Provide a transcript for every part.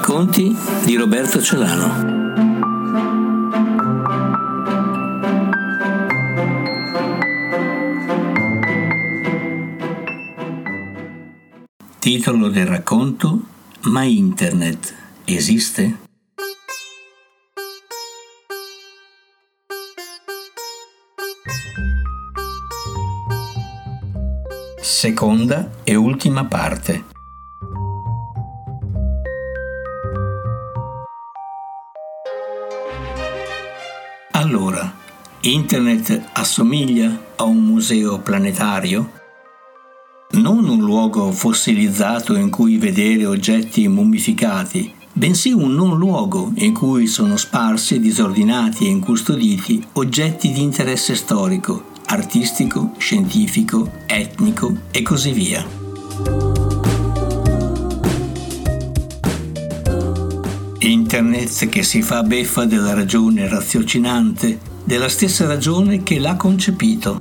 Racconti di Roberto Celano. Titolo del racconto Ma Internet esiste? Seconda e ultima parte. Internet assomiglia a un museo planetario? Non un luogo fossilizzato in cui vedere oggetti mummificati, bensì un non luogo in cui sono sparsi, disordinati e incustoditi oggetti di interesse storico, artistico, scientifico, etnico e così via. Internet che si fa beffa della ragione raziocinante, della stessa ragione che l'ha concepito.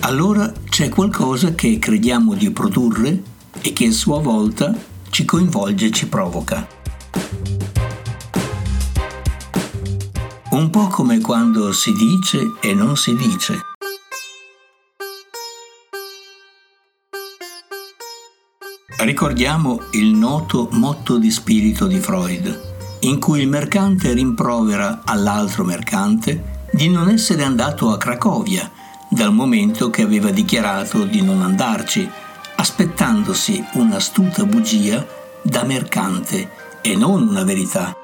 Allora c'è qualcosa che crediamo di produrre e che a sua volta ci coinvolge e ci provoca. Un po' come quando si dice e non si dice. Ricordiamo il noto motto di spirito di Freud, in cui il mercante rimprovera all'altro mercante di non essere andato a Cracovia, dal momento che aveva dichiarato di non andarci, aspettandosi un'astuta bugia da mercante e non una verità.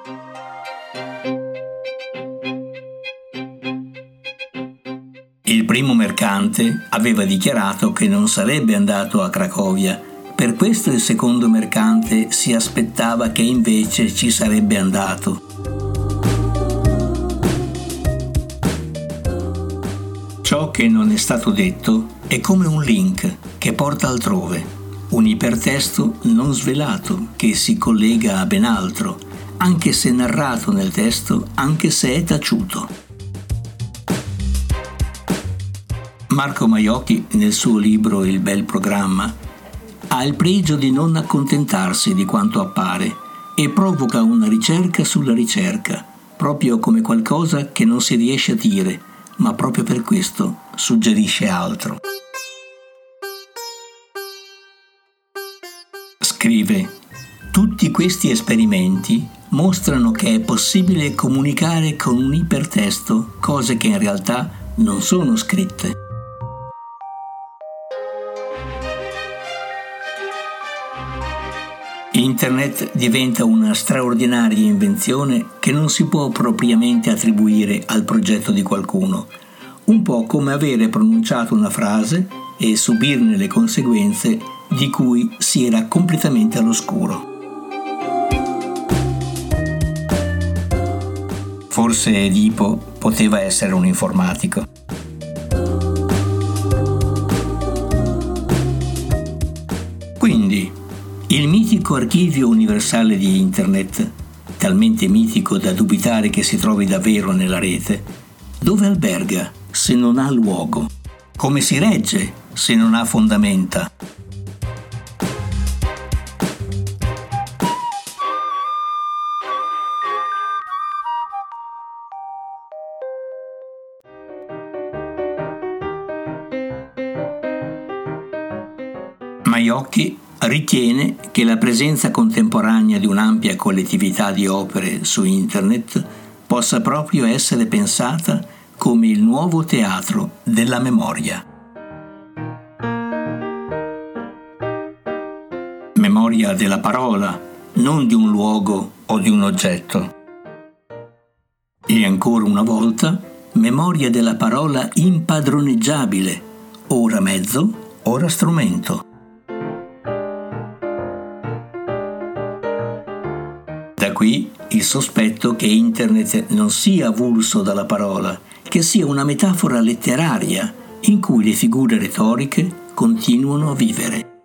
Il primo mercante aveva dichiarato che non sarebbe andato a Cracovia per questo il secondo mercante si aspettava che invece ci sarebbe andato. Ciò che non è stato detto è come un link che porta altrove, un ipertesto non svelato che si collega a ben altro, anche se narrato nel testo, anche se è taciuto. Marco Maiocchi, nel suo libro Il bel programma, ha il pregio di non accontentarsi di quanto appare e provoca una ricerca sulla ricerca, proprio come qualcosa che non si riesce a dire, ma proprio per questo suggerisce altro. Scrive, tutti questi esperimenti mostrano che è possibile comunicare con un ipertesto cose che in realtà non sono scritte. Internet diventa una straordinaria invenzione che non si può propriamente attribuire al progetto di qualcuno, un po' come avere pronunciato una frase e subirne le conseguenze di cui si era completamente all'oscuro. Forse Edipo poteva essere un informatico. Il mitico archivio universale di Internet, talmente mitico da dubitare che si trovi davvero nella rete, dove alberga se non ha luogo? Come si regge se non ha fondamenta? Maiocchi ritiene che la presenza contemporanea di un'ampia collettività di opere su Internet possa proprio essere pensata come il nuovo teatro della memoria. Memoria della parola, non di un luogo o di un oggetto. E ancora una volta, memoria della parola impadroneggiabile, ora mezzo, ora strumento. Qui il sospetto che Internet non sia avulso dalla parola, che sia una metafora letteraria in cui le figure retoriche continuano a vivere.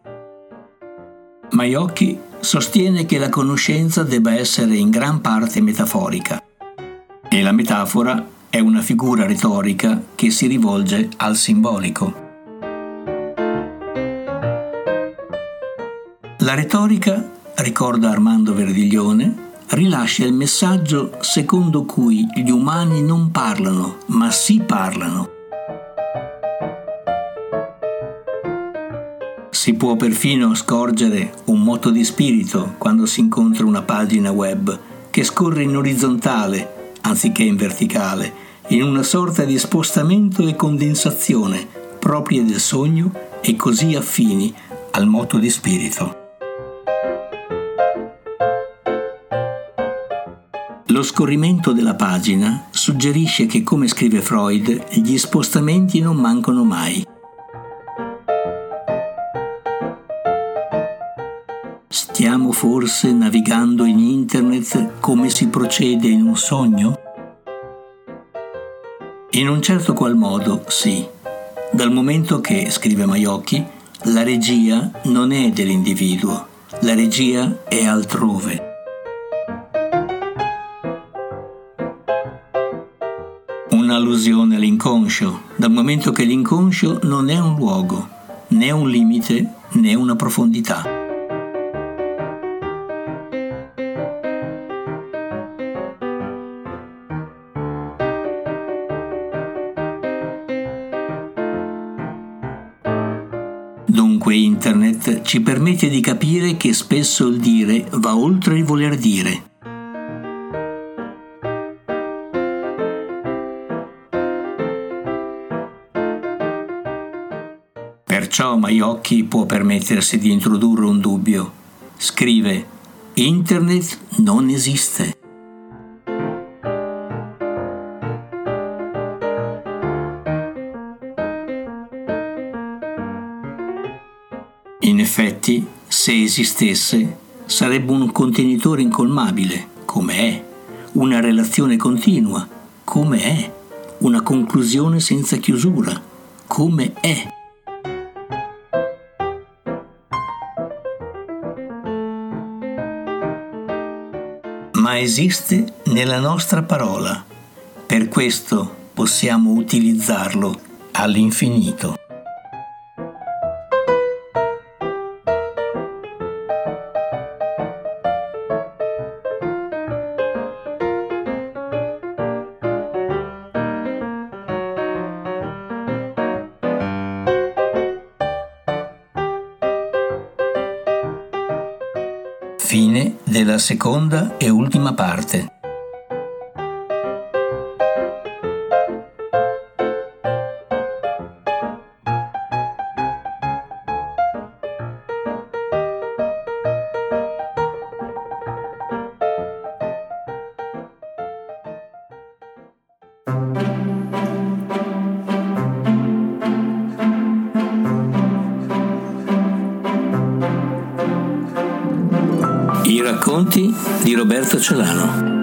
Maiocchi sostiene che la conoscenza debba essere in gran parte metaforica e la metafora è una figura retorica che si rivolge al simbolico. La retorica, ricorda Armando Verdiglione, rilascia il messaggio secondo cui gli umani non parlano, ma si parlano. Si può perfino scorgere un moto di spirito quando si incontra una pagina web che scorre in orizzontale anziché in verticale, in una sorta di spostamento e condensazione proprie del sogno e così affini al moto di spirito. Lo scorrimento della pagina suggerisce che, come scrive Freud, gli spostamenti non mancano mai. Stiamo forse navigando in internet come si procede in un sogno? In un certo qual modo sì, dal momento che, scrive Maiocchi, la regia non è dell'individuo, la regia è altrove. Un'allusione all'inconscio, dal momento che l'inconscio non è un luogo, né un limite, né una profondità. Dunque Internet ci permette di capire che spesso il dire va oltre il voler dire Perciò Maiocchi può permettersi di introdurre un dubbio. Scrive Internet non esiste. In effetti, se esistesse, sarebbe un contenitore incolmabile, come è, una relazione continua, come è, una conclusione senza chiusura, come è. Esiste nella nostra parola. Per questo possiamo utilizzarlo all'infinito. Fine della seconda e ultima parte. I racconti di Roberto Celano.